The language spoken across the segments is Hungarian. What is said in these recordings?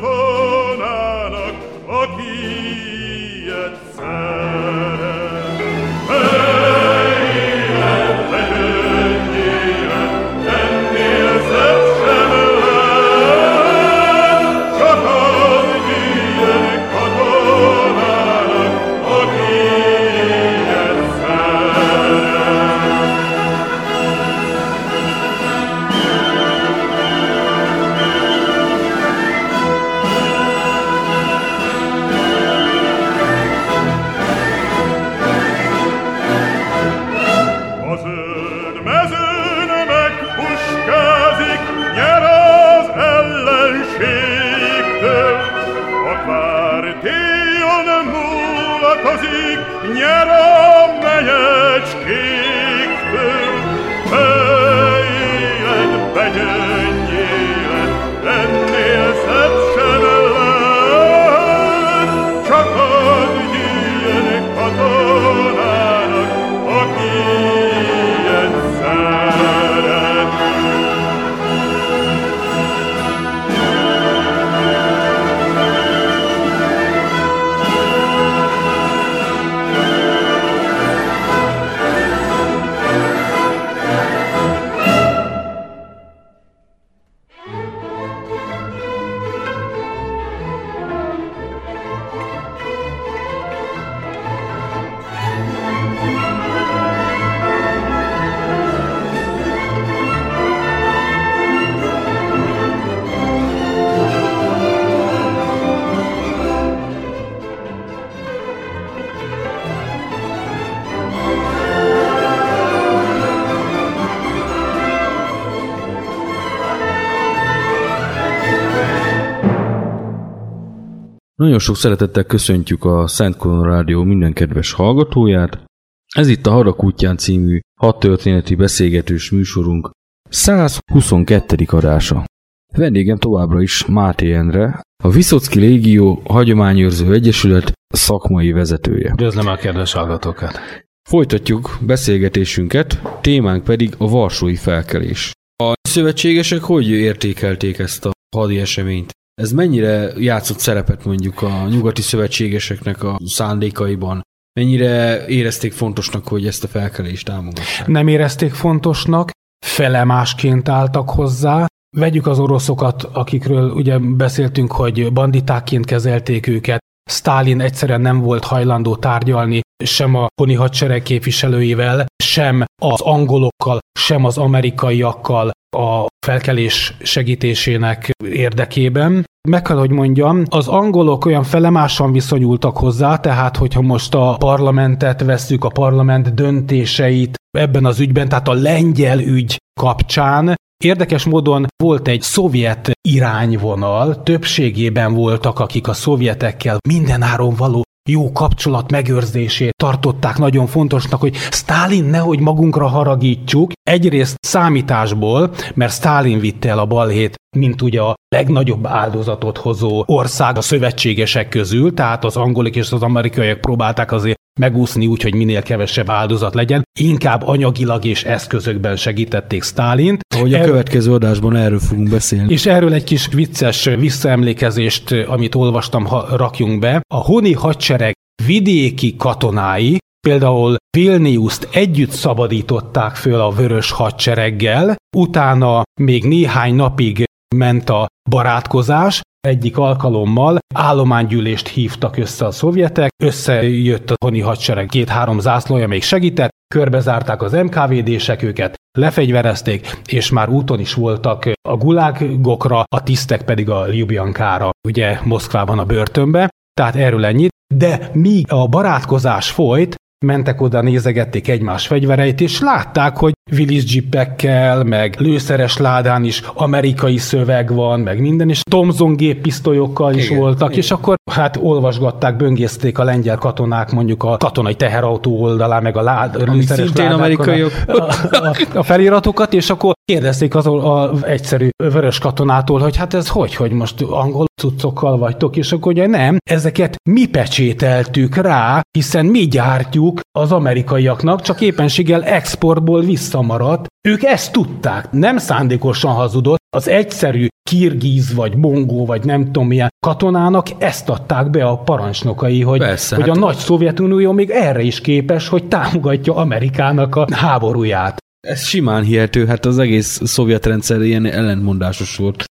konanak, aki Nagyon sok szeretettel köszöntjük a Szent Korona Rádió minden kedves hallgatóját. Ez itt a Harakútján című hat történeti beszélgetős műsorunk 122. adása. Vendégem továbbra is Máté Endre, a Viszocki Légió Hagyományőrző Egyesület szakmai vezetője. Üdvözlöm a kedves hallgatókat! Folytatjuk beszélgetésünket, témánk pedig a Varsói felkelés. A szövetségesek hogy értékelték ezt a hadi eseményt? Ez mennyire játszott szerepet mondjuk a nyugati szövetségeseknek a szándékaiban? Mennyire érezték fontosnak, hogy ezt a felkelést támogassák? Nem érezték fontosnak, fele másként álltak hozzá. Vegyük az oroszokat, akikről ugye beszéltünk, hogy banditákként kezelték őket. Stalin egyszerűen nem volt hajlandó tárgyalni sem a honi hadsereg képviselőivel, sem az angolokkal, sem az amerikaiakkal a felkelés segítésének érdekében. Meg kell, hogy mondjam, az angolok olyan felemásan viszonyultak hozzá, tehát hogyha most a parlamentet vesszük, a parlament döntéseit ebben az ügyben, tehát a lengyel ügy kapcsán, Érdekes módon volt egy szovjet irányvonal, többségében voltak, akik a szovjetekkel mindenáron való jó kapcsolat megőrzését tartották nagyon fontosnak, hogy Stalin nehogy magunkra haragítsuk, egyrészt számításból, mert Stalin vitte el a balhét, mint ugye a legnagyobb áldozatot hozó ország a szövetségesek közül, tehát az angolok és az amerikaiak próbálták azért megúszni úgy, hogy minél kevesebb áldozat legyen, inkább anyagilag és eszközökben segítették Stálint. Hogy a következő adásban erről fogunk beszélni. És erről egy kis vicces visszaemlékezést, amit olvastam, ha rakjunk be. A honi hadsereg vidéki katonái, például Vilniuszt együtt szabadították föl a vörös hadsereggel, utána még néhány napig ment a barátkozás, egyik alkalommal állománygyűlést hívtak össze a szovjetek, összejött a honi hadsereg két-három zászlója, még segített, körbezárták az MKVD-sek őket, lefegyverezték, és már úton is voltak a gulágokra, a tisztek pedig a Ljubljankára, ugye Moszkvában a börtönbe, tehát erről ennyit. De míg a barátkozás folyt, mentek oda, nézegették egymás fegyvereit, és látták, hogy Willis jeepekkel, meg lőszeres ládán is amerikai szöveg van, meg minden, és Thomson géppisztolyokkal is igen, voltak, igen. és akkor hát olvasgatták, böngészték a lengyel katonák mondjuk a katonai teherautó oldalán, meg a lád, lőszeres szintén amerikaiak. A, a, a, feliratokat, és akkor kérdezték az a, a egyszerű vörös katonától, hogy hát ez hogy, hogy most angol cuccokkal vagytok, és akkor ugye nem, ezeket mi pecsételtük rá, hiszen mi gyártjuk az amerikaiaknak, csak éppenséggel exportból visszamaradt. Ők ezt tudták, nem szándékosan hazudott, az egyszerű kirgíz, vagy mongó, vagy nem tudom milyen katonának ezt adták be a parancsnokai, hogy, Persze, hogy hát a nagy Szovjetunió még erre is képes, hogy támogatja Amerikának a háborúját. Ez simán hihető, hát az egész szovjet rendszer ilyen ellentmondásos volt.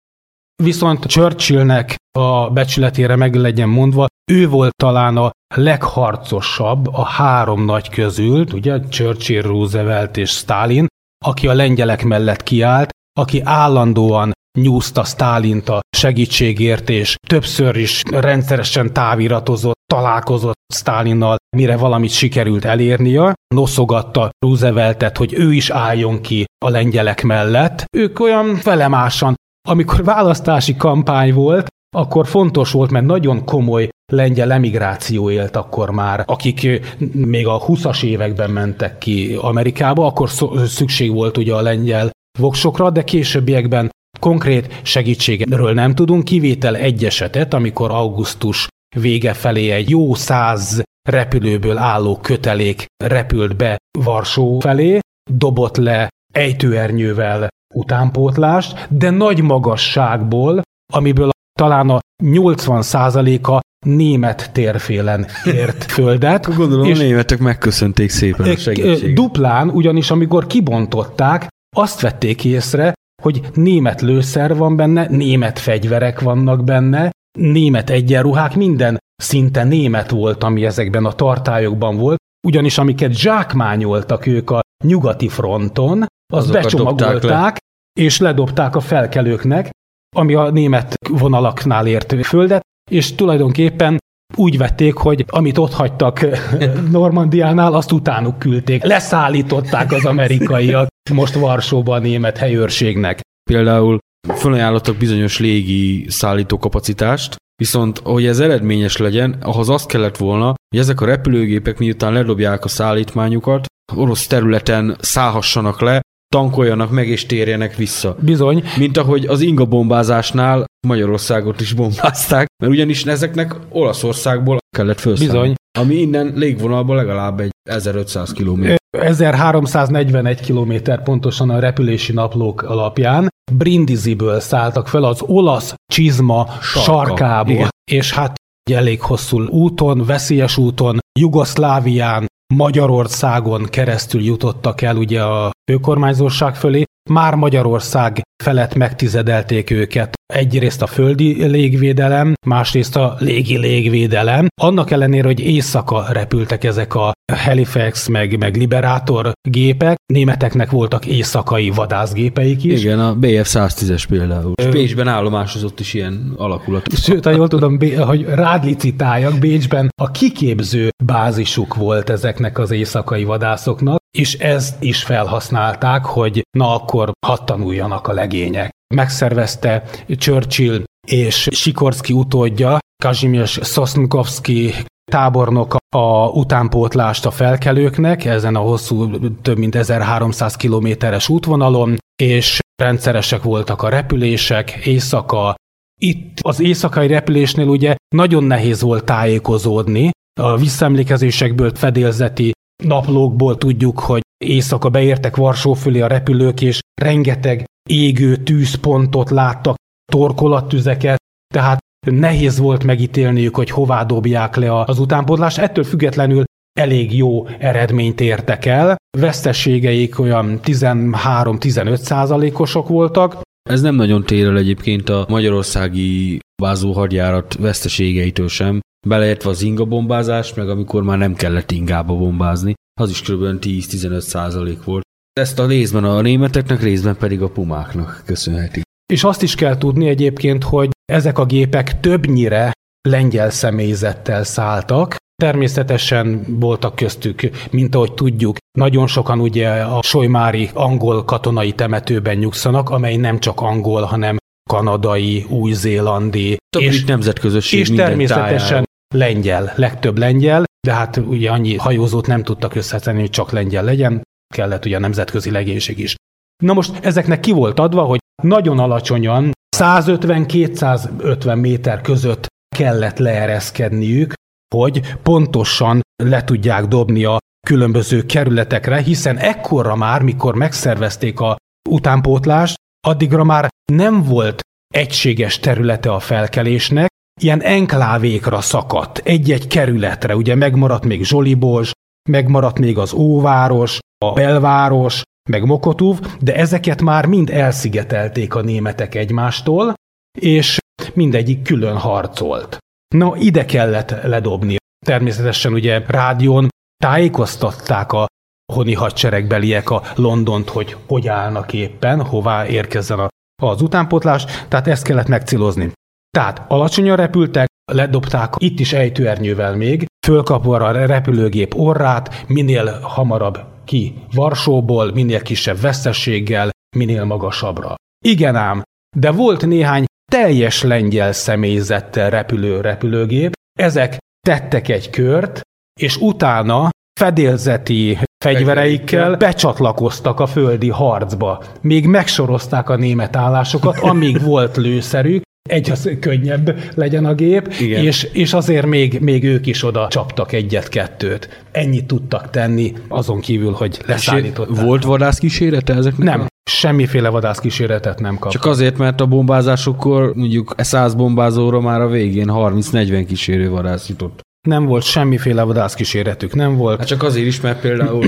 Viszont Churchillnek a becsületére meg legyen mondva, ő volt talán a legharcosabb a három nagy közül, ugye Churchill, Roosevelt és Stalin, aki a lengyelek mellett kiállt, aki állandóan nyúzta Stálint a segítségért, és többször is rendszeresen táviratozott, találkozott Stálinnal, mire valamit sikerült elérnie, noszogatta Rooseveltet, hogy ő is álljon ki a lengyelek mellett. Ők olyan felemásan, amikor választási kampány volt, akkor fontos volt, mert nagyon komoly lengyel emigráció élt akkor már, akik még a 20-as években mentek ki Amerikába, akkor szükség volt ugye a lengyel voksokra, de későbbiekben konkrét segítségről nem tudunk, kivétel egy esetet, amikor augusztus vége felé egy jó száz repülőből álló kötelék repült be Varsó felé, dobott le ejtőernyővel utánpótlást, de nagy magasságból, amiből talán a 80%-a német térfélen ért földet. Gondolom és a németek megköszönték szépen a segítséget. Duplán, ugyanis amikor kibontották, azt vették észre, hogy német lőszer van benne, német fegyverek vannak benne, német egyenruhák, minden szinte német volt, ami ezekben a tartályokban volt, ugyanis amiket zsákmányoltak ők a nyugati fronton, az Azokat becsomagolták. És ledobták a felkelőknek, ami a német vonalaknál ért földet, és tulajdonképpen úgy vették, hogy amit ott hagytak Normandiánál, azt utánuk küldték. Leszállították az amerikaiak most Varsóba a német helyőrségnek. Például felajánlottak bizonyos légi szállító kapacitást, viszont hogy ez eredményes legyen, ahhoz azt kellett volna, hogy ezek a repülőgépek miután ledobják a szállítmányukat, orosz területen szállhassanak le, tankoljanak meg és térjenek vissza. Bizony. Mint ahogy az inga bombázásnál Magyarországot is bombázták, mert ugyanis ezeknek Olaszországból kellett felszállni. Bizony. Ami innen légvonalban legalább egy 1500 km. 1341 km pontosan a repülési naplók alapján. Brindiziből szálltak fel az olasz csizma Sarka. sarkából. Igen. És hát egy elég hosszú úton, veszélyes úton, Jugoszlávián, Magyarországon keresztül jutottak el ugye a főkormányzóság fölé, már Magyarország felett megtizedelték őket. Egyrészt a földi légvédelem, másrészt a légi légvédelem. Annak ellenére, hogy éjszaka repültek ezek a Halifax meg, meg Liberator gépek, németeknek voltak éjszakai vadászgépeik is. Igen, a BF-110-es például. Ö... Bécsben állomásozott is ilyen alakulat. Sőt, ha jól tudom, hogy rád licitáljak, Bécsben a kiképző bázisuk volt ezeknek az éjszakai vadászoknak, és ezt is felhasználták, hogy na akkor hadd tanuljanak a legények. Megszervezte Churchill és Sikorski utódja, Kazimierz Sosnkowski tábornok a utánpótlást a felkelőknek ezen a hosszú, több mint 1300 kilométeres útvonalon, és rendszeresek voltak a repülések, éjszaka. Itt az éjszakai repülésnél ugye nagyon nehéz volt tájékozódni, A visszaemlékezésekből fedélzeti naplókból tudjuk, hogy éjszaka beértek Varsó fölé a repülők, és rengeteg égő tűzpontot láttak, torkolattüzeket, tehát nehéz volt megítélniük, hogy hová dobják le az utánpótlást. Ettől függetlenül elég jó eredményt értek el. Veszteségeik olyan 13-15 százalékosok voltak. Ez nem nagyon tér el egyébként a magyarországi bázó hadjárat veszteségeitől sem, beleértve az inga bombázás, meg amikor már nem kellett ingába bombázni, az is kb. 10-15 százalék volt. Ezt a részben a németeknek, részben pedig a pumáknak köszönhetik. És azt is kell tudni egyébként, hogy ezek a gépek többnyire lengyel személyzettel szálltak, Természetesen voltak köztük, mint ahogy tudjuk, nagyon sokan ugye a Solymári angol katonai temetőben nyugszanak, amely nem csak angol, hanem kanadai, új-zélandi. Több és nemzetközösség És természetesen tájára. lengyel, legtöbb lengyel, de hát ugye annyi hajózót nem tudtak összetenni, hogy csak lengyel legyen, kellett ugye a nemzetközi legénység is. Na most ezeknek ki volt adva, hogy nagyon alacsonyan, 150-250 méter között kellett leereszkedniük, hogy pontosan le tudják dobni a különböző kerületekre, hiszen ekkorra már, mikor megszervezték a utánpótlást, addigra már nem volt egységes területe a felkelésnek, ilyen enklávékra szakadt, egy-egy kerületre, ugye megmaradt még Zsolibozs, megmaradt még az Óváros, a belváros, meg Mokotúv, de ezeket már mind elszigetelték a németek egymástól, és mindegyik külön harcolt. Na, ide kellett ledobni. Természetesen ugye rádión tájékoztatták a honi hadseregbeliek a Londont, hogy hogy állnak éppen, hová érkezzen az utánpotlás, tehát ezt kellett megcilozni. Tehát alacsonyan repültek, ledobták itt is ejtőernyővel még, fölkapva a repülőgép orrát, minél hamarabb ki Varsóból, minél kisebb veszteséggel, minél magasabbra. Igen ám, de volt néhány teljes lengyel személyzettel repülő repülőgép, ezek tettek egy kört, és utána fedélzeti fegyvereikkel becsatlakoztak a földi harcba. Még megsorozták a német állásokat, amíg volt lőszerük, egy az könnyebb legyen a gép, Igen. és, és azért még, még ők is oda csaptak egyet-kettőt. Ennyit tudtak tenni, azon kívül, hogy leszállították. Volt vadászkísérete ezeknek? Nem, semmiféle vadászkíséretet nem kap. Csak azért, mert a bombázásokkor mondjuk 100 bombázóra már a végén 30-40 kísérő vadász jutott. Nem volt semmiféle vadászkíséretük, nem volt. Hát csak azért is, mert például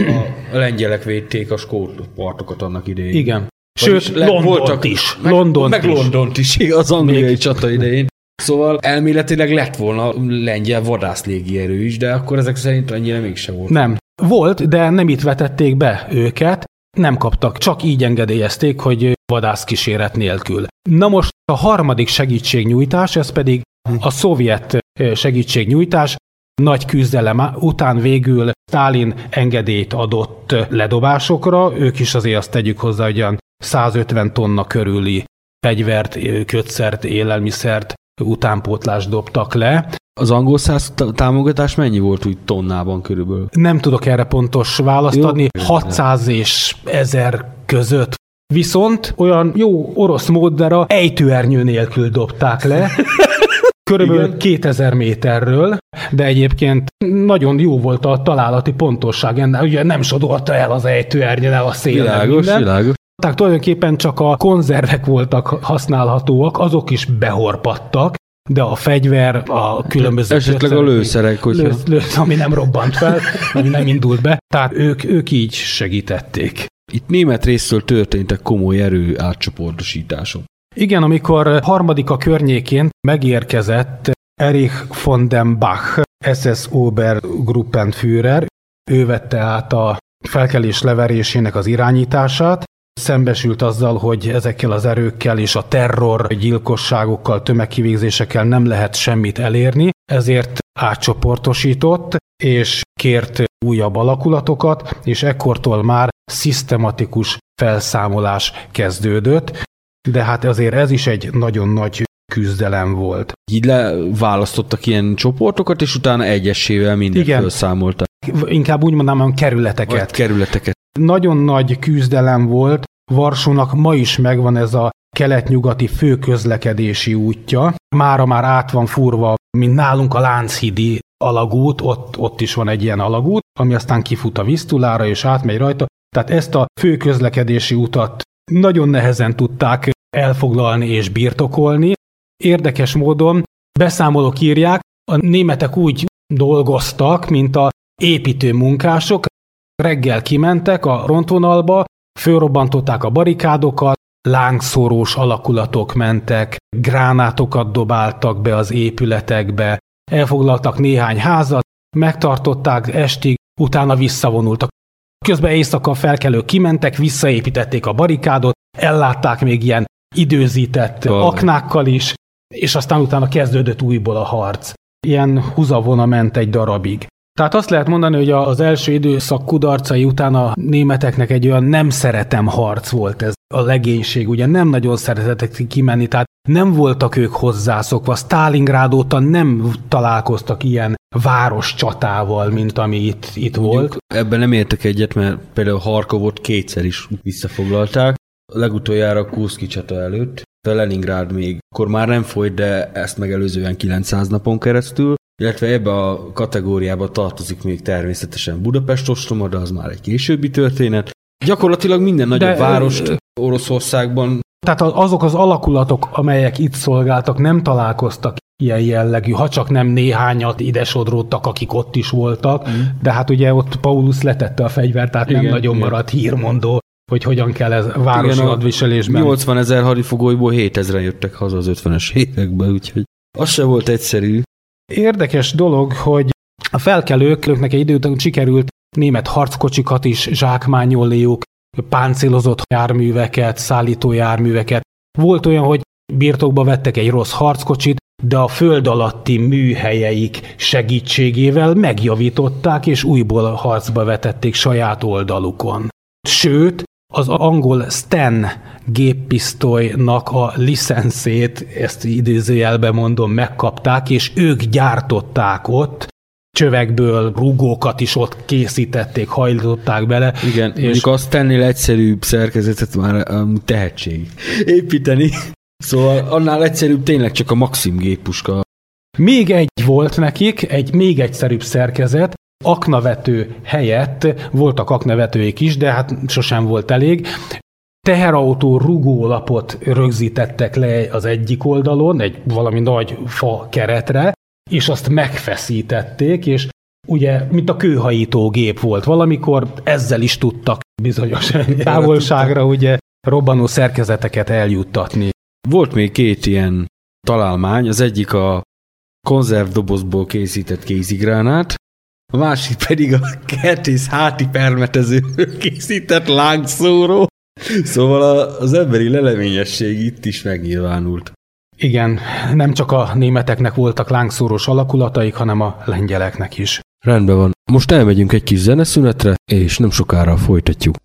a lengyelek védték a skót partokat annak idején. Igen. Sőt, Londont voltak, is. Meg, Londont meg is. Londont is, az angliai Még... csata idején. Szóval elméletileg lett volna lengyel vadászlégierő is, de akkor ezek szerint annyira mégsem volt. Nem. Volt, de nem itt vetették be őket, nem kaptak, csak így engedélyezték, hogy vadászkíséret nélkül. Na most a harmadik segítségnyújtás, ez pedig a szovjet segítségnyújtás, nagy küzdelem után végül Stalin engedélyt adott ledobásokra, ők is azért azt tegyük hozzá, hogy olyan 150 tonna körüli fegyvert, kötszert, élelmiszert, utánpótlást dobtak le. Az angol száz támogatás mennyi volt úgy tonnában körülbelül? Nem tudok erre pontos választ jó. adni. 600 és 1000 között. Viszont olyan jó orosz módra ejtőernyő nélkül dobták le. Körülbelül Igen. 2000 méterről, de egyébként nagyon jó volt a találati pontosság. Ugye nem sodorta el az ejtőernyő, a szél. Világos, minden. világos. Tehát tulajdonképpen csak a konzervek voltak használhatóak, azok is behorpadtak, de a fegyver, a különböző... Esetleg a lőszerek, hogyha... Lő, lő, ami nem robbant fel, ami nem indult be. Tehát ők, ők így segítették. Itt német részről történtek komoly erő átcsoportosítások. Igen, amikor harmadik a környékén megérkezett Erich von den Bach, SS Obergruppenführer, ő vette át a felkelés leverésének az irányítását, szembesült azzal, hogy ezekkel az erőkkel és a terror gyilkosságokkal, tömegkivégzésekkel nem lehet semmit elérni, ezért átcsoportosított, és kért újabb alakulatokat, és ekkortól már szisztematikus felszámolás kezdődött, de hát azért ez is egy nagyon nagy küzdelem volt. Így leválasztottak ilyen csoportokat, és utána egyesével mindent Igen. felszámoltak. Inkább úgy mondanám, kerületeket. Vagy kerületeket. Nagyon nagy küzdelem volt, Varsónak ma is megvan ez a kelet-nyugati főközlekedési útja. Mára már át van furva, mint nálunk a Lánchidi alagút, ott, ott is van egy ilyen alagút, ami aztán kifut a Visztulára és átmegy rajta. Tehát ezt a fő közlekedési utat nagyon nehezen tudták elfoglalni és birtokolni. Érdekes módon beszámolók írják, a németek úgy dolgoztak, mint a építő munkások, reggel kimentek a rontvonalba, fölrobbantották a barikádokat, lángszórós alakulatok mentek, gránátokat dobáltak be az épületekbe, elfoglaltak néhány házat, megtartották estig, utána visszavonultak. Közben éjszaka felkelők kimentek, visszaépítették a barikádot, ellátták még ilyen időzített Valami. aknákkal is, és aztán utána kezdődött újból a harc. Ilyen húzavona ment egy darabig. Tehát azt lehet mondani, hogy az első időszak kudarcai után a németeknek egy olyan nem szeretem harc volt ez a legénység, ugye nem nagyon szeretettek kimenni, tehát nem voltak ők hozzászokva. Stalingrad óta nem találkoztak ilyen város csatával, mint ami itt, itt volt. Ebben nem értek egyet, mert például Harkovot kétszer is visszafoglalták. Legutoljára Kurszki csata előtt, a Leningrád még akkor már nem folyt, de ezt megelőzően 900 napon keresztül, illetve ebbe a kategóriába tartozik még természetesen Budapest ostroma, de az már egy későbbi történet. Gyakorlatilag minden nagyobb de, várost Oroszországban. Tehát azok az alakulatok, amelyek itt szolgáltak, nem találkoztak ilyen jellegű, ha csak nem néhányat ide sodródtak, akik ott is voltak, mm. de hát ugye ott Paulus letette a fegyvert, tehát igen, nem nagyon igen. maradt hírmondó, hogy hogyan kell ez városi igen, hadviselésben. 80 ezer hadifogolyból 7000 jöttek haza az 50-es években, úgyhogy az se volt egyszerű. Érdekes dolog, hogy a felkelőknek egy idő után sikerült német harckocsikat is zsákmányolniuk, páncélozott járműveket, szállító járműveket. Volt olyan, hogy birtokba vettek egy rossz harckocsit, de a föld alatti műhelyeik segítségével megjavították, és újból harcba vetették saját oldalukon. Sőt, az angol Sten géppisztolynak a licenszét, ezt idézőjelben mondom, megkapták, és ők gyártották ott, csövekből rugókat is ott készítették, hajlították bele. Igen, és mondjuk azt tennél egyszerűbb szerkezetet már um, tehetség építeni. Szóval annál egyszerűbb tényleg csak a Maxim géppuska. Még egy volt nekik, egy még egyszerűbb szerkezet, aknavető helyett voltak aknavetőik is, de hát sosem volt elég. Teherautó rugólapot rögzítettek le az egyik oldalon, egy valami nagy fa keretre, és azt megfeszítették, és ugye, mint a kőhajító gép volt valamikor, ezzel is tudtak bizonyos távolságra ugye robbanó szerkezeteket eljuttatni. Volt még két ilyen találmány, az egyik a konzervdobozból készített kézigránát, a másik pedig a kertész háti permetező készített lángszóró. Szóval az emberi leleményesség itt is megnyilvánult. Igen, nem csak a németeknek voltak lángszóros alakulataik, hanem a lengyeleknek is. Rendben van. Most elmegyünk egy kis zeneszünetre, és nem sokára folytatjuk.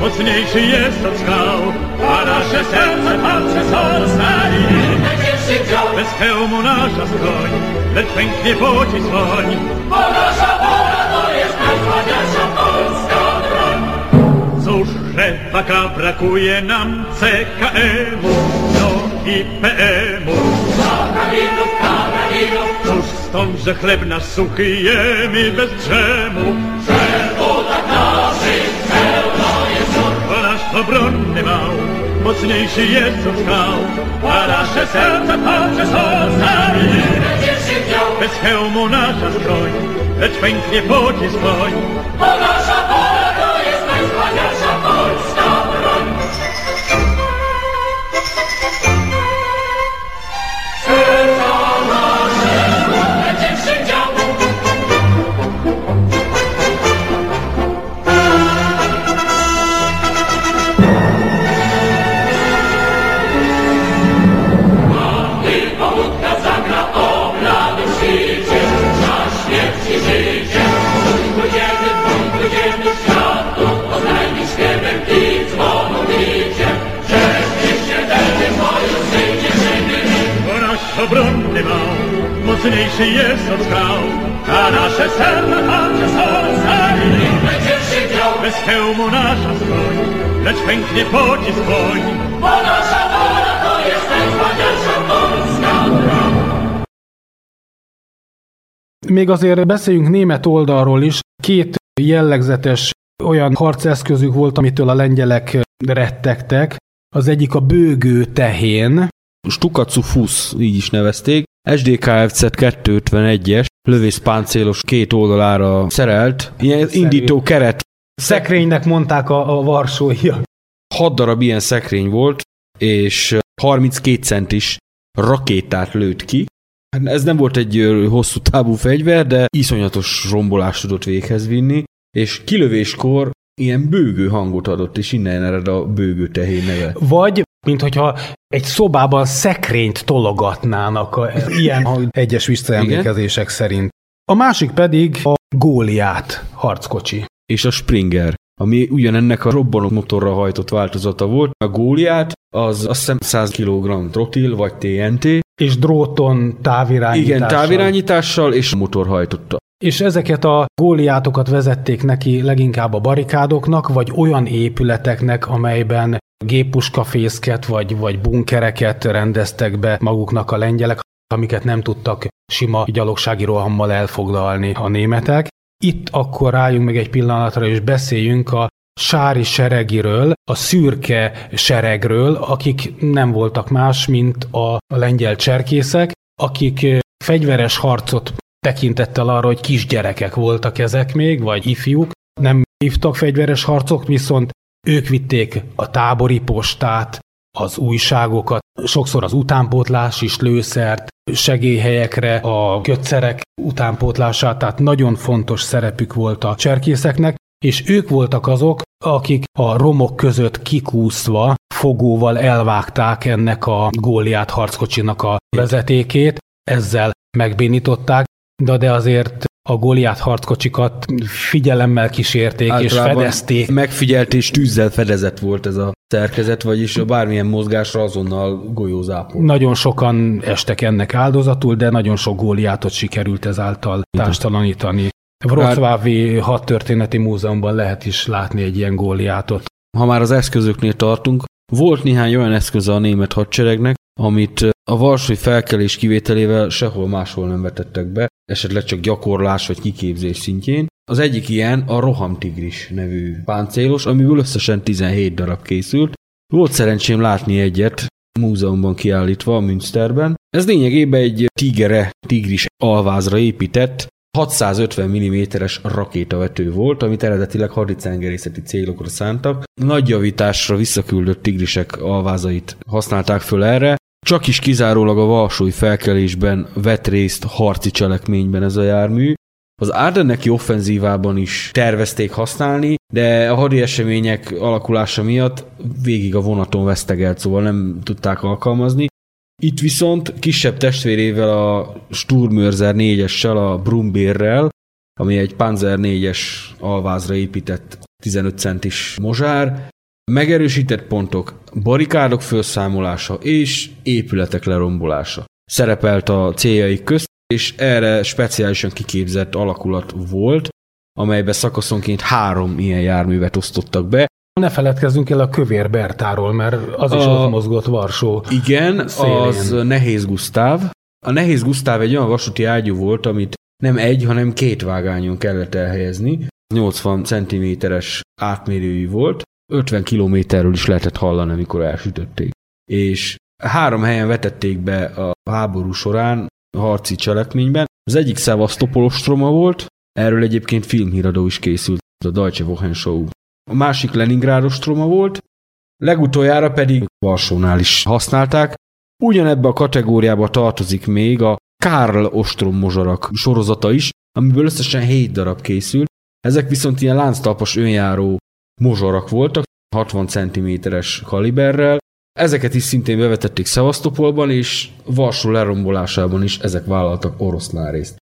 Mocniejszy jest od skał, a nasze serce palce są stali. Bez hełmu nasza skroń, lecz pęknie pocisk woń. Bo nasza wola to jest najsławniejsza polska broń. Cóż, że taka brakuje nam CKM-u, no i PM-u. Cóż stąd, że chleb nasz suchy jemy bez drzemu. Obronny mał, mocniejszy jest od skał, a nasze serca patrze są sami. Bez hełmu nasza zbroń, lecz pęknie pocisk woń. Mocniejszy jest od skał, a nasze serca są stali. Najcięższy dział, bez hełmu nasza skroń, lecz pęknie pocisk woń. Bo nasza wola to jest najwspanialsza Polska. Még azért beszéljünk német oldalról is. Két jellegzetes olyan harceszközük volt, amitől a lengyelek rettegtek. Az egyik a bőgő tehén. Stukacu Fusz, így is nevezték. SDKFZ 251-es, lövészpáncélos két oldalára szerelt, ilyen indító keret. Szekrénynek mondták a, a varsóiak. Hat darab ilyen szekrény volt, és 32 centis rakétát lőtt ki. Hát Ez nem volt egy hosszú távú fegyver, de iszonyatos rombolást tudott véghez vinni, és kilövéskor ilyen bőgő hangot adott, és innen ered a bőgő tehén neve. Vagy, mint hogyha egy szobában szekrényt tologatnának, a, ilyen a egyes visszaemlékezések szerint. A másik pedig a Góliát harckocsi. És a Springer, ami ugyanennek a robbanó motorra hajtott változata volt. A Góliát az azt hiszem 100 kg trotil, vagy TNT. És dróton távirányítással. Igen, távirányítással, és motor hajtotta. És ezeket a góliátokat vezették neki leginkább a barikádoknak, vagy olyan épületeknek, amelyben géppuskafészket vagy, vagy bunkereket rendeztek be maguknak a lengyelek, amiket nem tudtak sima gyalogsági rohammal elfoglalni a németek. Itt akkor rájunk meg egy pillanatra, és beszéljünk a sári seregiről, a szürke seregről, akik nem voltak más, mint a, lengyel cserkészek, akik fegyveres harcot tekintettel arra, hogy kisgyerekek voltak ezek még, vagy ifjúk, nem hívtak fegyveres harcok, viszont ők vitték a tábori postát, az újságokat, sokszor az utánpótlás is lőszert, segélyhelyekre a kötszerek utánpótlását, tehát nagyon fontos szerepük volt a cserkészeknek, és ők voltak azok, akik a romok között kikúszva fogóval elvágták ennek a góliát harckocsinak a vezetékét, ezzel megbénították, de, de azért a Goliát harckocsikat figyelemmel kísérték és fedezték. Megfigyelt és tűzzel fedezett volt ez a szerkezet, vagyis bármilyen mozgásra azonnal golyózápol. Nagyon sokan estek ennek áldozatul, de nagyon sok góliátot sikerült ezáltal társtalanítani. Wrocławi hadtörténeti múzeumban lehet is látni egy ilyen góliátot. Ha már az eszközöknél tartunk, volt néhány olyan eszköze a német hadseregnek, amit a varsói felkelés kivételével sehol máshol nem vetettek be, esetleg csak gyakorlás vagy kiképzés szintjén. Az egyik ilyen a rohamtigris nevű páncélos, amiből összesen 17 darab készült. Volt szerencsém látni egyet, múzeumban kiállítva a Münsterben. Ez lényegében egy tigere, tigris alvázra épített, 650 mm-es rakétavető volt, amit eredetileg haditengerészeti célokra szántak. Nagy javításra visszaküldött tigrisek alvázait használták föl erre, csak is kizárólag a Varsói felkelésben vett részt harci cselekményben ez a jármű. Az Ardenneki offenzívában is tervezték használni, de a hadi események alakulása miatt végig a vonaton vesztegelt, szóval nem tudták alkalmazni. Itt viszont kisebb testvérével a Sturmörzer 4-essel, a Brumbérrel, ami egy Panzer 4-es alvázra épített 15 centis mozsár, megerősített pontok, barikádok felszámolása és épületek lerombolása. Szerepelt a céljaik közt, és erre speciálisan kiképzett alakulat volt, amelybe szakaszonként három ilyen járművet osztottak be, ne feledkezzünk el a Kövér Bertáról, mert az is A- ott mozgott Varsó. Igen, szélén. az Nehéz Gusztáv. A Nehéz Gusztáv egy olyan vasúti ágyú volt, amit nem egy, hanem két vágányon kellett elhelyezni. 80 cm-es átmérőjű volt, 50 kilométerről is lehetett hallani, amikor elsütötték. És három helyen vetették be a háború során a harci cselekményben. Az egyik Szevasztopol ostroma volt, erről egyébként filmhíradó is készült, a Deutsche Wochenshow. A másik Leningrád ostroma volt, legutoljára pedig Varsónál is használták. Ugyanebbe a kategóriába tartozik még a Karl ostrom mozsarak sorozata is, amiből összesen 7 darab készült. Ezek viszont ilyen lánctalpas önjáró mozsarak voltak, 60 cm-es kaliberrel. Ezeket is szintén bevetették Szevasztopolban, és Varsó lerombolásában is ezek vállaltak oroszlán részt.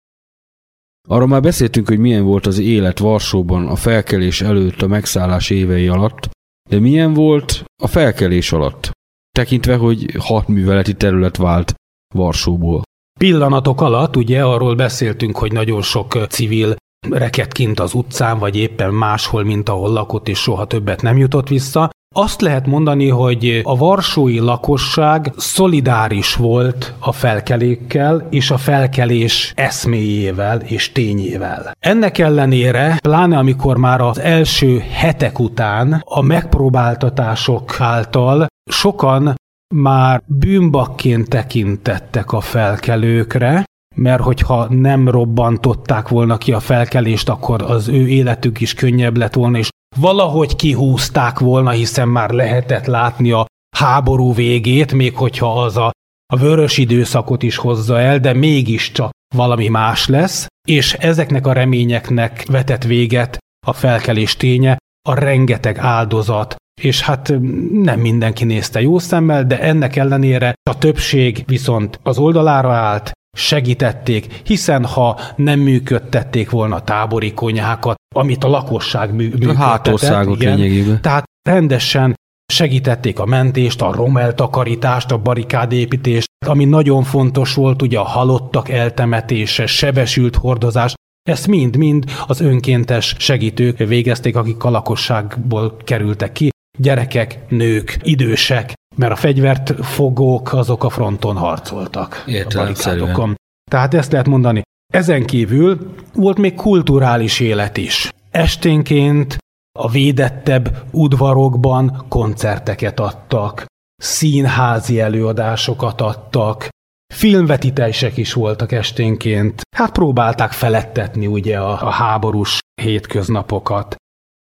Arról már beszéltünk, hogy milyen volt az élet Varsóban a felkelés előtt a megszállás évei alatt, de milyen volt a felkelés alatt, tekintve, hogy hat műveleti terület vált Varsóból. pillanatok alatt, ugye arról beszéltünk, hogy nagyon sok civil reket kint az utcán, vagy éppen máshol, mint ahol lakott, és soha többet nem jutott vissza. Azt lehet mondani, hogy a varsói lakosság szolidáris volt a felkelékkel és a felkelés eszméjével és tényével. Ennek ellenére, pláne amikor már az első hetek után a megpróbáltatások által sokan már bűnbakként tekintettek a felkelőkre, mert hogyha nem robbantották volna ki a felkelést, akkor az ő életük is könnyebb lett volna, és valahogy kihúzták volna, hiszen már lehetett látni a háború végét, még hogyha az a, a vörös időszakot is hozza el, de mégiscsak valami más lesz, és ezeknek a reményeknek vetett véget a felkelés ténye, a rengeteg áldozat, és hát nem mindenki nézte jó szemmel, de ennek ellenére a többség viszont az oldalára állt, segítették, hiszen ha nem működtették volna a tábori konyhákat, amit a lakosság mű, működtetett. A igen, Tehát rendesen segítették a mentést, a romeltakarítást, a barikádépítést, ami nagyon fontos volt, ugye a halottak eltemetése, sebesült hordozás, ezt mind-mind az önkéntes segítők végezték, akik a lakosságból kerültek ki, gyerekek, nők, idősek, mert a fegyvert fogók azok a fronton harcoltak. Értelemszerűen. Tehát ezt lehet mondani. Ezen kívül volt még kulturális élet is. Esténként a védettebb udvarokban koncerteket adtak, színházi előadásokat adtak, filmvetítések is voltak esténként. Hát próbálták felettetni ugye a, a háborús hétköznapokat.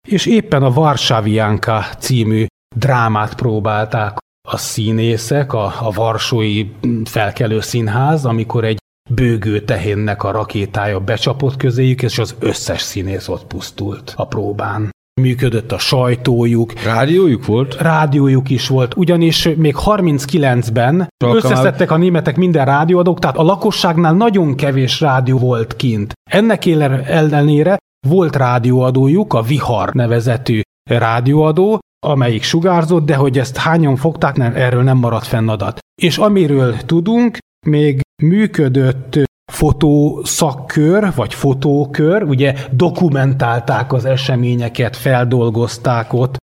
És éppen a Varsavianka című drámát próbálták a színészek, a, a Varsói felkelő színház, amikor egy bőgő tehénnek a rakétája becsapott közéjük, és az összes színész ott pusztult a próbán. Működött a sajtójuk. Rádiójuk volt? Rádiójuk is volt, ugyanis még 39-ben összeszedtek a németek minden rádióadók, tehát a lakosságnál nagyon kevés rádió volt kint. Ennek ellenére volt rádióadójuk, a Vihar nevezetű rádióadó, amelyik sugárzott, de hogy ezt hányan fogták, nem, erről nem maradt fenn adat. És amiről tudunk, még működött fotószakkör, vagy fotókör, ugye dokumentálták az eseményeket, feldolgozták ott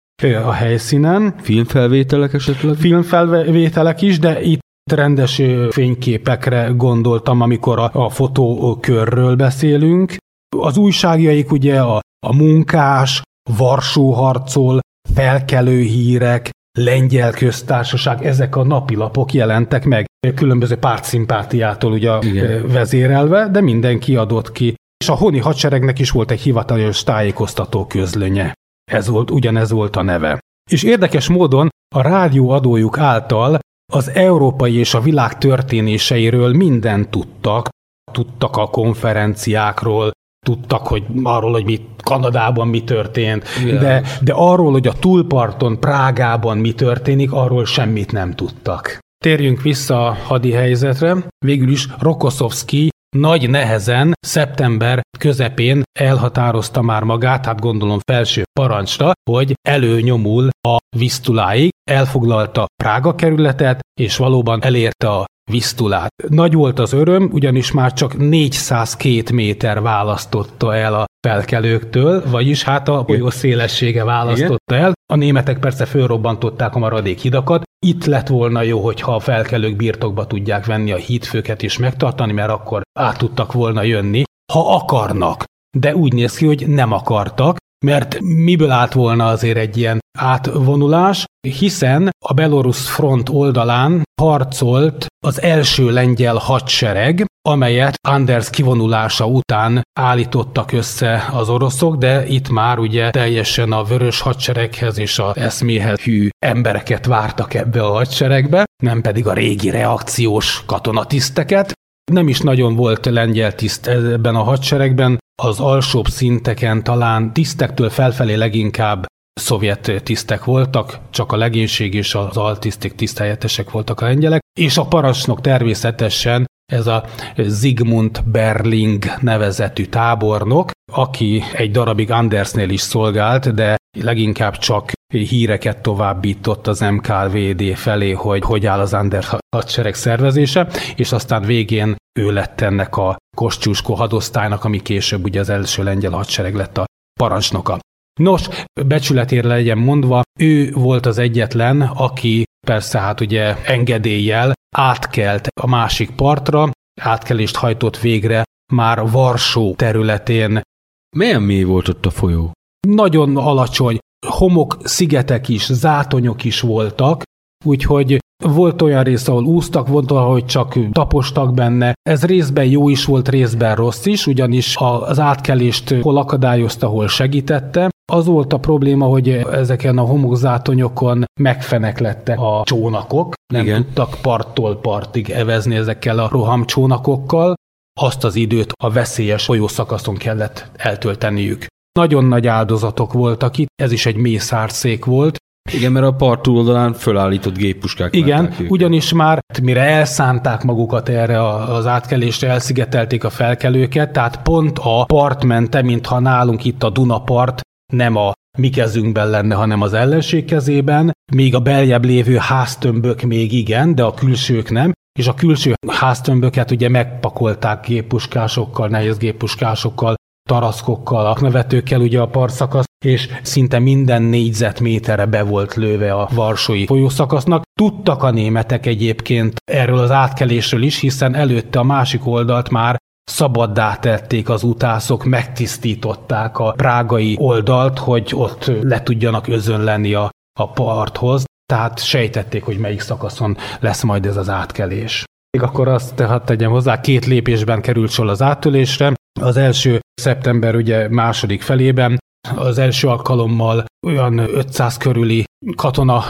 a helyszínen. Filmfelvételek esetleg? Filmfelvételek is, de itt rendes fényképekre gondoltam, amikor a, a fotókörről beszélünk. Az újságjaik ugye a, a munkás, Varsó harcol, felkelő hírek, lengyel köztársaság, ezek a napilapok jelentek meg, különböző pártszimpátiától ugye Igen. vezérelve, de mindenki adott ki. És a honi hadseregnek is volt egy hivatalos tájékoztató közlönye. Ez volt, ugyanez volt a neve. És érdekes módon a rádió adójuk által az európai és a világ történéseiről mindent tudtak, tudtak a konferenciákról, tudtak, hogy arról, hogy mi Kanadában mi történt, yeah. de, de arról, hogy a túlparton, Prágában mi történik, arról semmit nem tudtak. Térjünk vissza a hadi helyzetre. Végül is Rokoszovski nagy nehezen szeptember közepén elhatározta már magát, hát gondolom felső parancsra, hogy előnyomul a Visztuláig, elfoglalta Prága kerületet, és valóban elérte a Visztulát. Nagy volt az öröm, ugyanis már csak 402 méter választotta el a felkelőktől, vagyis hát a bolyó szélessége választotta el. A németek persze fölrobbantották a maradék hidakat. Itt lett volna jó, hogyha a felkelők birtokba tudják venni a hídfőket és megtartani, mert akkor át tudtak volna jönni, ha akarnak. De úgy néz ki, hogy nem akartak, mert miből állt volna azért egy ilyen átvonulás, hiszen a belorusz front oldalán harcolt az első lengyel hadsereg, amelyet Anders kivonulása után állítottak össze az oroszok, de itt már ugye teljesen a vörös hadsereghez és a eszméhez hű embereket vártak ebbe a hadseregbe, nem pedig a régi reakciós katonatiszteket. Nem is nagyon volt lengyel tiszt ebben a hadseregben, az alsóbb szinteken talán tisztektől felfelé leginkább szovjet tisztek voltak, csak a legénység és az altiszték tiszteljetesek voltak a lengyelek, és a parancsnok természetesen ez a Zigmund Berling nevezetű tábornok, aki egy darabig Andersnél is szolgált, de leginkább csak híreket továbbított az MKVD felé, hogy hogy áll az Anders hadsereg szervezése, és aztán végén ő lett ennek a Kosciuszko hadosztálynak, ami később ugye az első lengyel hadsereg lett a parancsnoka. Nos, becsületére legyen mondva, ő volt az egyetlen, aki persze hát ugye engedéllyel átkelt a másik partra, átkelést hajtott végre már Varsó területén. Milyen mély volt ott a folyó? Nagyon alacsony, homok, szigetek is, zátonyok is voltak, úgyhogy volt olyan rész, ahol úsztak, volt, ahogy csak tapostak benne. Ez részben jó is volt, részben rossz is, ugyanis az átkelést hol akadályozta, hol segítette. Az volt a probléma, hogy ezeken a homokzátonyokon megfeneklette a csónakok, nem Igen. tudtak parttól partig evezni ezekkel a rohamcsónakokkal, azt az időt a veszélyes folyószakaszon kellett eltölteniük. Nagyon nagy áldozatok voltak itt, ez is egy mészárszék volt, igen, mert a part túloldalán fölállított géppuskák. Igen, ugyanis már mire elszánták magukat erre az átkelésre, elszigetelték a felkelőket, tehát pont a part mente, mintha nálunk itt a Duna part nem a mi kezünkben lenne, hanem az ellenség kezében, még a beljebb lévő háztömbök még igen, de a külsők nem, és a külső háztömböket ugye megpakolták géppuskásokkal, nehéz géppuskásokkal, taraszkokkal, aknavetőkkel ugye a partszakasz, és szinte minden négyzetméterre be volt lőve a varsói folyószakasznak. Tudtak a németek egyébként erről az átkelésről is, hiszen előtte a másik oldalt már szabaddá tették az utászok, megtisztították a prágai oldalt, hogy ott le tudjanak özönleni a, a parthoz, tehát sejtették, hogy melyik szakaszon lesz majd ez az átkelés. Még akkor azt tehát tegyem hozzá, két lépésben került sor az átülésre. Az első szeptember ugye második felében, az első alkalommal olyan 500 körüli katona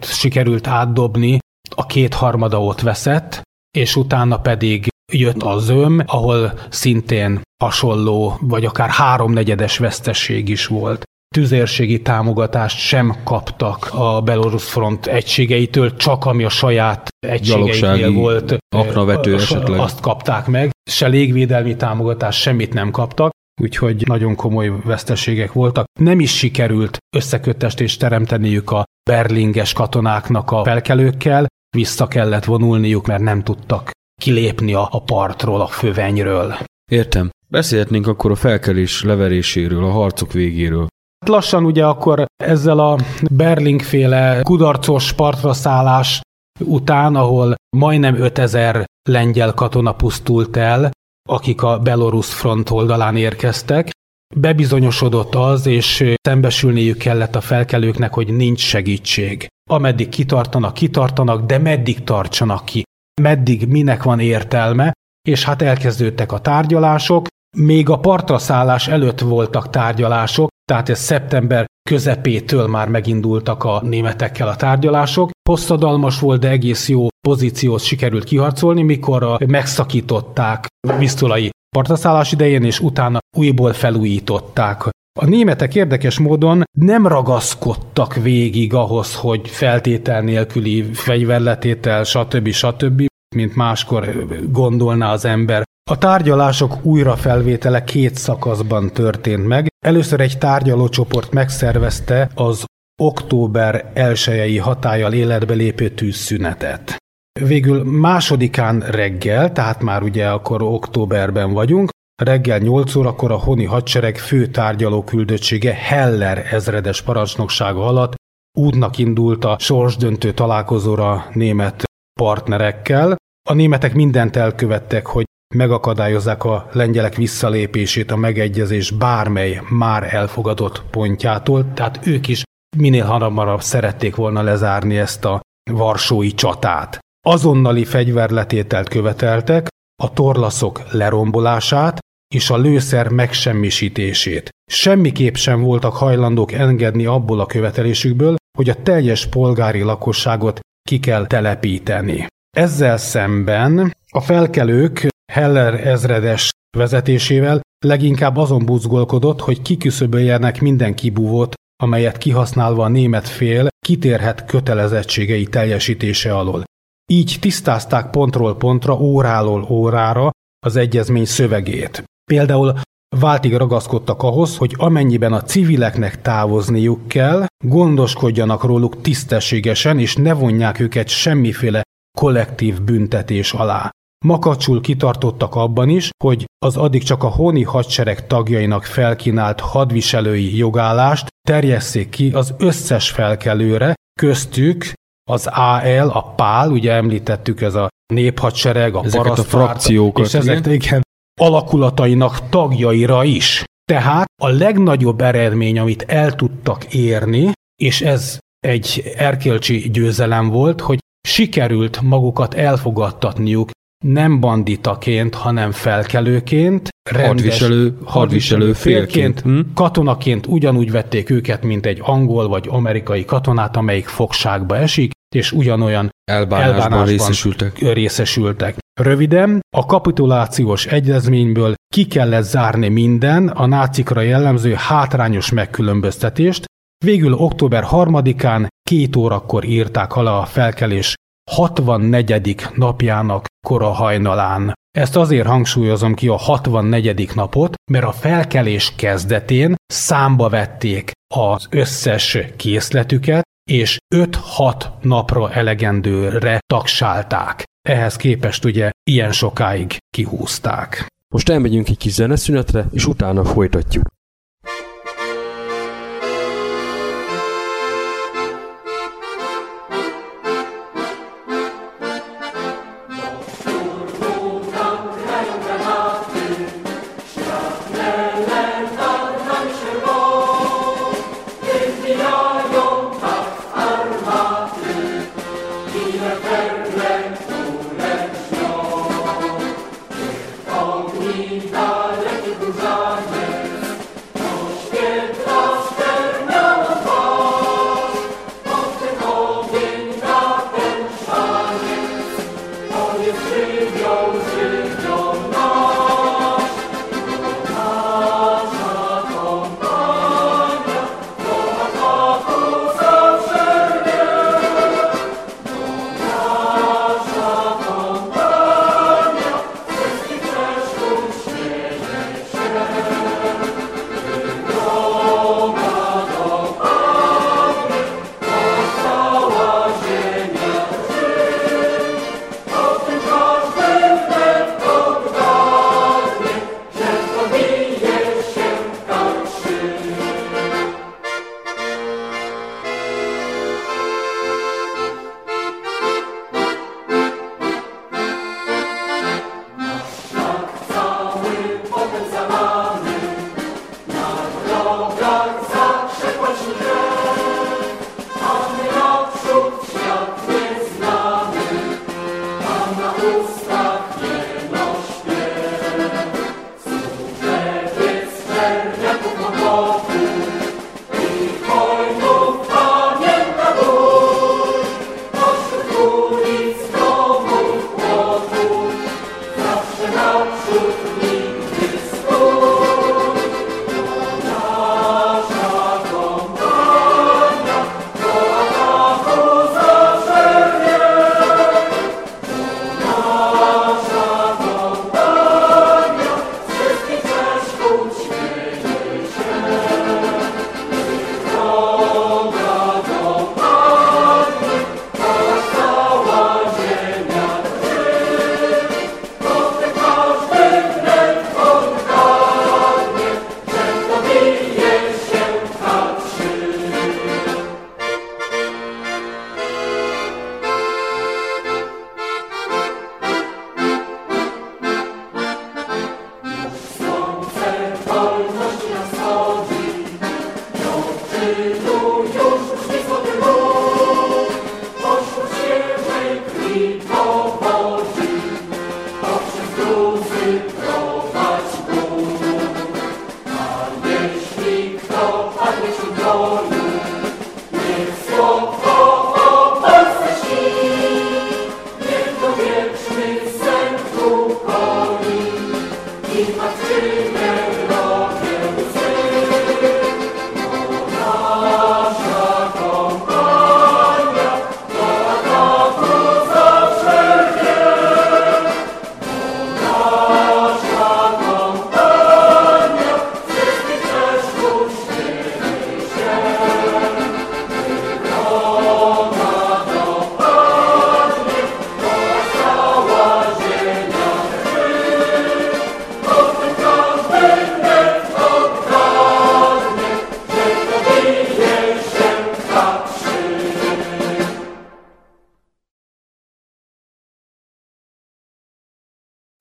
sikerült átdobni, a kétharmada ott veszett, és utána pedig jött a zöm, ahol szintén hasonló, vagy akár háromnegyedes vesztesség is volt. Tüzérségi támogatást sem kaptak a Belarus front egységeitől, csak ami a saját egységeiknél volt. Aknavető esetleg. Azt kapták meg, se légvédelmi támogatást semmit nem kaptak, úgyhogy nagyon komoly veszteségek voltak. Nem is sikerült összekötést teremteniük a berlinges katonáknak a felkelőkkel, vissza kellett vonulniuk, mert nem tudtak kilépni a partról, a fövenyről. Értem. Beszélhetnénk akkor a felkelés leveréséről, a harcok végéről. Lassan ugye akkor ezzel a Berlingféle kudarcos partra szállás után, ahol majdnem 5000 lengyel katona pusztult el, akik a Belarus front oldalán érkeztek, bebizonyosodott az, és szembesülniük kellett a felkelőknek, hogy nincs segítség. Ameddig kitartanak, kitartanak, de meddig tartsanak ki? Meddig minek van értelme? És hát elkezdődtek a tárgyalások, még a partra szállás előtt voltak tárgyalások, tehát ez szeptember közepétől már megindultak a németekkel a tárgyalások. Hosszadalmas volt, de egész jó pozíciót sikerült kiharcolni, mikor megszakították Visztulai partaszállás idején, és utána újból felújították. A németek érdekes módon nem ragaszkodtak végig ahhoz, hogy feltétel nélküli fegyverletétel, stb. stb., mint máskor gondolná az ember. A tárgyalások újrafelvétele két szakaszban történt meg. Először egy tárgyalócsoport megszervezte az október elsőjei hatállyal életbe lépő tűzszünetet. Végül másodikán reggel, tehát már ugye akkor októberben vagyunk, reggel 8 órakor a Honi hadsereg fő tárgyaló küldöttsége Heller ezredes parancsnoksága alatt útnak indult a sorsdöntő találkozóra német partnerekkel. A németek mindent elkövettek, hogy megakadályozzák a lengyelek visszalépését a megegyezés bármely már elfogadott pontjától, tehát ők is minél hamarabb szerették volna lezárni ezt a varsói csatát. Azonnali fegyverletételt követeltek, a torlaszok lerombolását és a lőszer megsemmisítését. Semmiképp sem voltak hajlandók engedni abból a követelésükből, hogy a teljes polgári lakosságot ki kell telepíteni. Ezzel szemben a felkelők Heller ezredes vezetésével leginkább azon buzgolkodott, hogy kiküszöböljenek minden kibúvót, amelyet kihasználva a német fél kitérhet kötelezettségei teljesítése alól. Így tisztázták pontról pontra, óráról órára az egyezmény szövegét. Például váltig ragaszkodtak ahhoz, hogy amennyiben a civileknek távozniuk kell, gondoskodjanak róluk tisztességesen, és ne vonják őket semmiféle kollektív büntetés alá. Makacsul kitartottak abban is, hogy az addig csak a hóni hadsereg tagjainak felkínált hadviselői jogállást terjesszék ki az összes felkelőre, köztük az AL, a PÁL, ugye említettük ez a néphadsereg, a Ezeket a frakciókat, és ezek, igen, alakulatainak tagjaira is. Tehát a legnagyobb eredmény, amit el tudtak érni, és ez egy erkélcsi győzelem volt, hogy sikerült magukat elfogadtatniuk nem banditaként, hanem felkelőként, Hadviselő, hadviselő félként. Hm? katonaként ugyanúgy vették őket, mint egy angol vagy amerikai katonát, amelyik fogságba esik, és ugyanolyan Elbánásban, elbánásban részesültek. részesültek. Röviden, a kapitulációs egyezményből ki kellett zárni minden a nácikra jellemző hátrányos megkülönböztetést, végül október 3-án két órakor írták alá a felkelés 64. napjának kora hajnalán. Ezt azért hangsúlyozom ki a 64. napot, mert a felkelés kezdetén számba vették az összes készletüket, és 5-6 napra elegendőre tagsálták. Ehhez képest ugye ilyen sokáig kihúzták. Most elmegyünk egy kis zeneszünetre, és utána folytatjuk.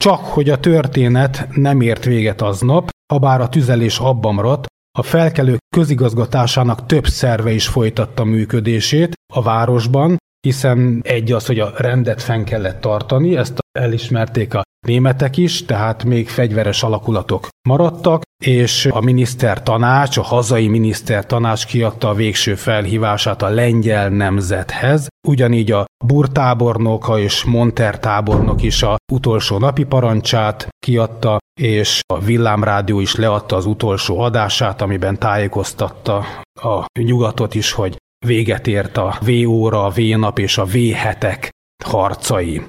Csak hogy a történet nem ért véget aznap, ha bár a tüzelés abban maradt, a felkelők közigazgatásának több szerve is folytatta működését a városban, hiszen egy az, hogy a rendet fenn kellett tartani, ezt elismerték a németek is, tehát még fegyveres alakulatok maradtak, és a miniszter tanács, a hazai miniszter tanács kiadta a végső felhívását a lengyel nemzethez, ugyanígy a burtábornoka és Monter tábornok is a utolsó napi parancsát kiadta, és a villámrádió is leadta az utolsó adását, amiben tájékoztatta a nyugatot is, hogy véget ért a V-óra, a V-nap és a V-hetek harcai.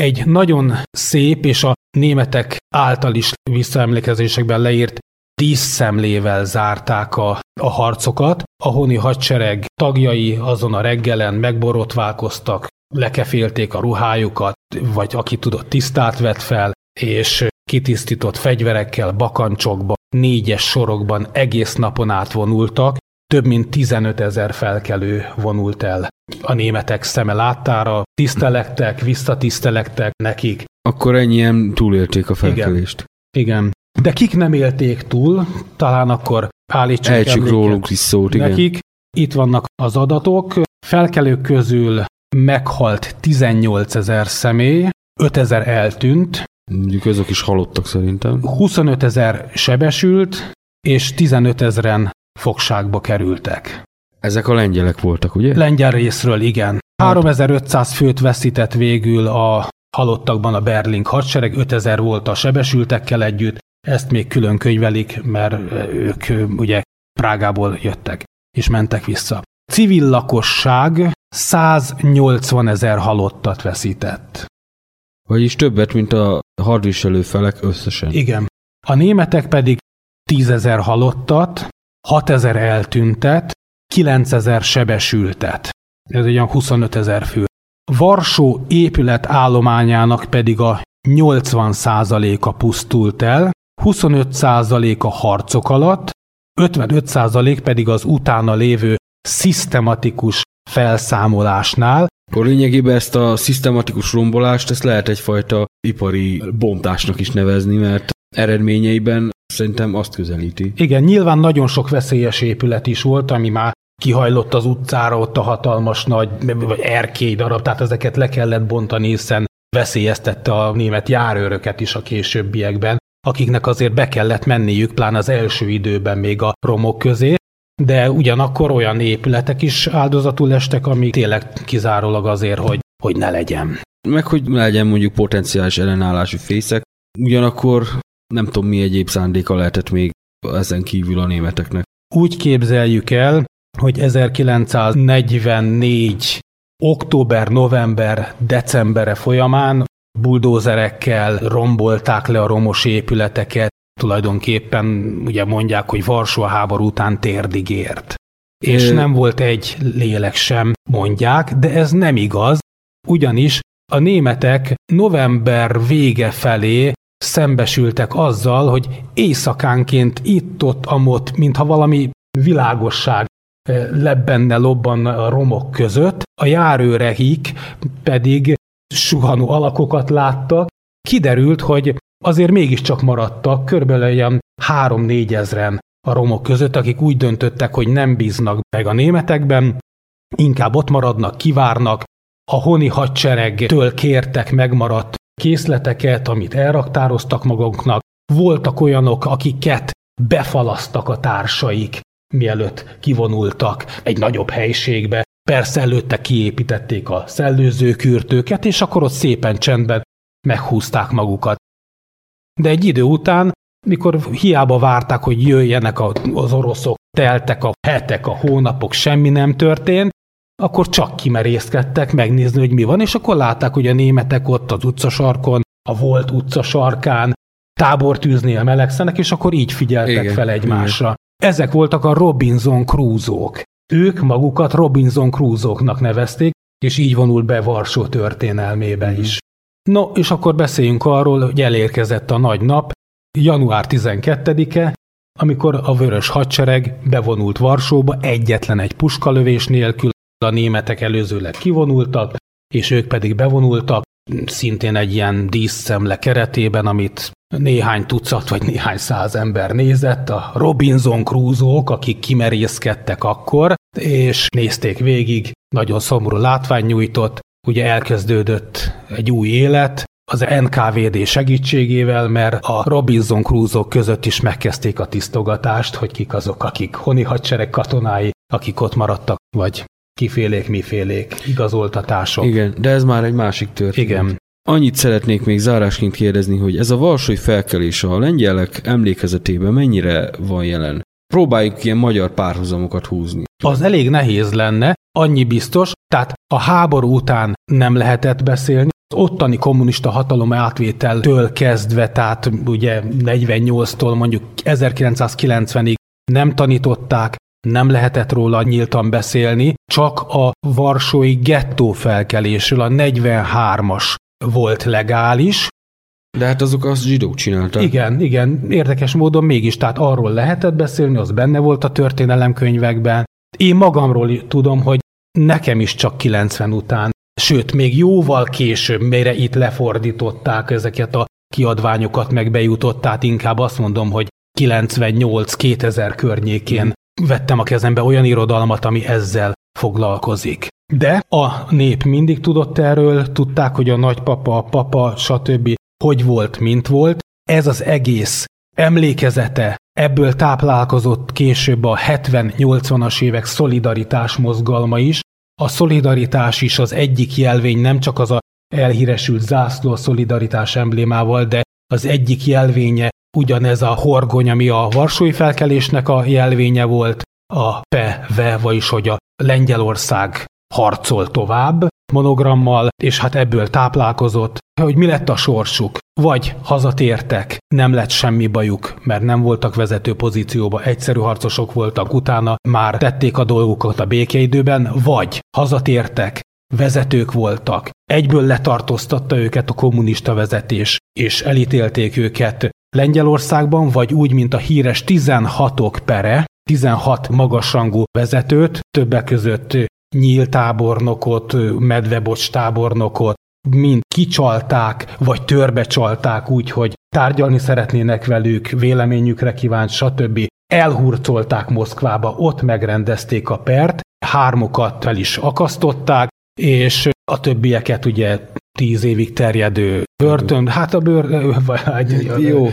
Egy nagyon szép és a németek által is visszaemlékezésekben leírt díszszemlével zárták a, a harcokat. A honi hadsereg tagjai azon a reggelen megborotválkoztak, lekefélték a ruhájukat, vagy aki tudott tisztát vett fel, és kitisztított fegyverekkel, bakancsokba, négyes sorokban egész napon át vonultak, több mint 15 ezer felkelő vonult el a németek szeme láttára, tisztelektek, visszatisztelektek nekik. Akkor ennyien túlélték a felkelést. Igen. igen. De kik nem élték túl, talán akkor állítsuk Elcsük róluk is szót, igen. Nekik itt vannak az adatok. Felkelők közül meghalt 18 ezer személy, 5 ezer eltűnt. Mondjuk azok is halottak szerintem. 25 ezer sebesült, és 15 ezeren fogságba kerültek. Ezek a lengyelek voltak, ugye? Lengyel részről, igen. 3500 főt veszített végül a halottakban a Berling hadsereg, 5000 volt a sebesültekkel együtt, ezt még külön könyvelik, mert ők ugye Prágából jöttek és mentek vissza. Civil lakosság 180 ezer halottat veszített. Vagyis többet, mint a hadviselő felek összesen. Igen. A németek pedig 10 ezer halottat, 6 ezer eltüntet, 9000 sebesültet. Ez egy olyan 25 ezer fő. Varsó épület állományának pedig a 80%-a pusztult el, 25%-a harcok alatt, 55% pedig az utána lévő szisztematikus felszámolásnál. Akkor lényegében ezt a szisztematikus rombolást, ezt lehet egyfajta ipari bontásnak is nevezni, mert eredményeiben szerintem azt közelíti. Igen, nyilván nagyon sok veszélyes épület is volt, ami már kihajlott az utcára ott a hatalmas nagy, vagy erkély darab, tehát ezeket le kellett bontani, hiszen veszélyeztette a német járőröket is a későbbiekben, akiknek azért be kellett menniük, plán az első időben még a romok közé, de ugyanakkor olyan épületek is áldozatul estek, amik tényleg kizárólag azért, hogy, hogy ne legyen. Meg hogy legyen mondjuk potenciális ellenállási fészek, ugyanakkor nem tudom mi egyéb szándéka lehetett még ezen kívül a németeknek. Úgy képzeljük el, hogy 1944 október, november, decembere folyamán buldózerekkel rombolták le a romos épületeket, tulajdonképpen ugye mondják, hogy Varsó a háború után térdig ért. És nem volt egy lélek sem, mondják, de ez nem igaz, ugyanis a németek november vége felé szembesültek azzal, hogy éjszakánként itt-ott, amott, mintha valami világosság lebbenne lobban a romok között, a járőrehik pedig suhanó alakokat láttak. Kiderült, hogy azért mégiscsak maradtak körülbelül olyan három-négy ezren a romok között, akik úgy döntöttek, hogy nem bíznak meg a németekben, inkább ott maradnak, kivárnak, a honi hadseregtől kértek megmaradt készleteket, amit elraktároztak maguknak, voltak olyanok, akiket befalasztak a társaik, mielőtt kivonultak egy nagyobb helységbe. Persze előtte kiépítették a szellőzőkürtőket, és akkor ott szépen csendben meghúzták magukat. De egy idő után, mikor hiába várták, hogy jöjjenek az oroszok, teltek a hetek, a hónapok, semmi nem történt, akkor csak kimerészkedtek megnézni, hogy mi van, és akkor látták, hogy a németek ott az utcasarkon, a volt utcasarkán tábortűznél melegszenek, és akkor így figyeltek igen, fel egymásra. Igen. Ezek voltak a Robinson Crusoe-k. Ők magukat Robinson Crusoe-knak nevezték, és így vonult be Varsó történelmébe mm. is. No, és akkor beszéljünk arról, hogy elérkezett a nagy nap, január 12-e, amikor a vörös hadsereg bevonult Varsóba egyetlen egy puskalövés nélkül, a németek előzőleg kivonultak, és ők pedig bevonultak, szintén egy ilyen díszszemle keretében, amit néhány tucat vagy néhány száz ember nézett, a Robinson Crusoe-ok, akik kimerészkedtek akkor, és nézték végig, nagyon szomorú látvány nyújtott, ugye elkezdődött egy új élet, az NKVD segítségével, mert a Robinson Crusoe között is megkezdték a tisztogatást, hogy kik azok, akik honi hadsereg katonái, akik ott maradtak, vagy kifélék, mifélék, igazoltatások. Igen, de ez már egy másik történet. Igen. Annyit szeretnék még zárásként kérdezni, hogy ez a valsói felkelés a lengyelek emlékezetében mennyire van jelen? Próbáljuk ilyen magyar párhuzamokat húzni. Az elég nehéz lenne, annyi biztos, tehát a háború után nem lehetett beszélni, az ottani kommunista hatalom átvételtől kezdve, tehát ugye 48-tól mondjuk 1990-ig nem tanították, nem lehetett róla nyíltan beszélni, csak a varsói gettó felkelésről, a 43-as volt legális. De hát azok azt zsidók csinálták. Igen, igen, érdekes módon mégis, tehát arról lehetett beszélni, az benne volt a történelemkönyvekben. Én magamról tudom, hogy nekem is csak 90 után, sőt, még jóval később, mire itt lefordították ezeket a kiadványokat, meg bejutott, tehát inkább azt mondom, hogy 98-2000 környékén vettem a kezembe olyan irodalmat, ami ezzel foglalkozik. De a nép mindig tudott erről, tudták, hogy a nagypapa, a papa, stb. hogy volt, mint volt. Ez az egész emlékezete, ebből táplálkozott később a 70-80-as évek szolidaritás mozgalma is. A szolidaritás is az egyik jelvény, nem csak az a elhíresült zászló a szolidaritás emblémával, de az egyik jelvénye ugyanez a horgony, ami a Varsói felkelésnek a jelvénye volt, a PV, vagyis hogy a Lengyelország harcol tovább monogrammal, és hát ebből táplálkozott, hogy mi lett a sorsuk. Vagy hazatértek, nem lett semmi bajuk, mert nem voltak vezető pozícióba, egyszerű harcosok voltak, utána már tették a dolgukat a békeidőben, vagy hazatértek, vezetők voltak, egyből letartóztatta őket a kommunista vezetés, és elítélték őket Lengyelországban, vagy úgy, mint a híres 16-ok pere, 16 magasrangú vezetőt, többek között nyíltábornokot, medvebocs tábornokot, mind kicsalták, vagy törbecsalták úgy, hogy tárgyalni szeretnének velük, véleményükre kívánt, stb. Elhurcolták Moszkvába, ott megrendezték a pert, hármukat fel is akasztották, és a többieket ugye tíz évig terjedő börtön, hát a bőr... Vagy, Jó,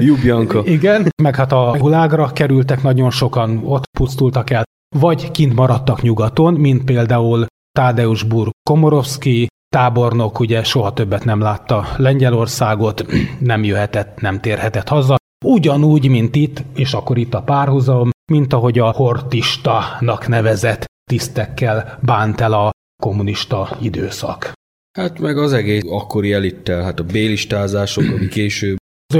Jubjanka. Igen, meg hát a gulágra kerültek nagyon sokan, ott pusztultak el, vagy kint maradtak nyugaton, mint például Tadeusz Bur Komorovski, tábornok ugye soha többet nem látta Lengyelországot, nem jöhetett, nem térhetett haza. Ugyanúgy, mint itt, és akkor itt a párhuzam, mint ahogy a hortistanak nevezett tisztekkel bánt el a kommunista időszak. Hát meg az egész akkori elittel, hát a bélistázások, ami később.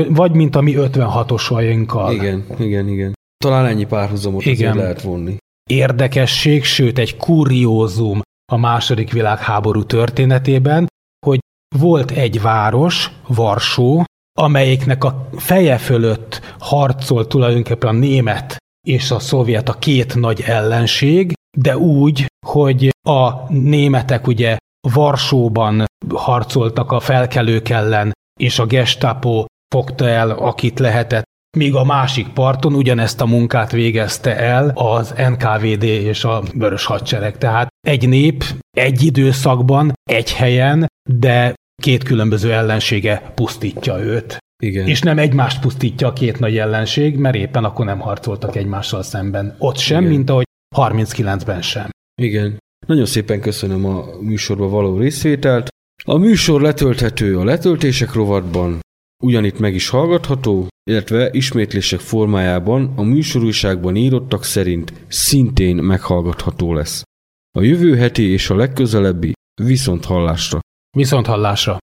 Vagy mint a mi 56-osainkkal. Igen, igen, igen. Talán ennyi párhuzamot igen. lehet vonni. Érdekesség, sőt egy kuriózum a második világháború történetében, hogy volt egy város, Varsó, amelyiknek a feje fölött harcol tulajdonképpen a német és a szovjet a két nagy ellenség, de úgy, hogy a németek ugye Varsóban harcoltak a felkelők ellen, és a gestapo fogta el, akit lehetett, míg a másik parton ugyanezt a munkát végezte el az NKVD és a Vörös Hadsereg. Tehát egy nép egy időszakban, egy helyen, de két különböző ellensége pusztítja őt. Igen. És nem egymást pusztítja a két nagy ellenség, mert éppen akkor nem harcoltak egymással szemben. Ott sem, Igen. mint ahogy 39-ben sem. Igen. Nagyon szépen köszönöm a műsorba való részvételt. A műsor letölthető a letöltések rovatban, ugyanitt meg is hallgatható, illetve ismétlések formájában a műsorújságban írottak szerint szintén meghallgatható lesz. A jövő heti és a legközelebbi viszont hallásra. Viszont hallásra.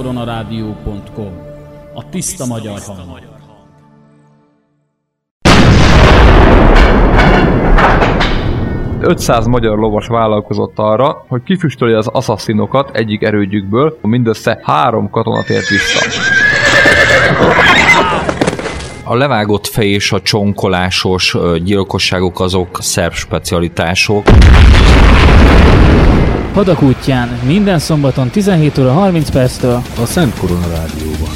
koronarádió.com A tiszta magyar hang. ...500 magyar lovas vállalkozott arra, hogy kifüstölje az asszasszinokat egyik erődjükből, mindössze három katona tért vissza. A levágott fej és a csonkolásos gyilkosságok azok szerb specialitások. Hadak útján, minden szombaton 17 óra 30 perctől a Szent Korona Rádióban.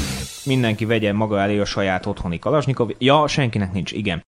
Mindenki vegye maga elé a saját otthoni kalasnyikov. Ja, senkinek nincs, igen.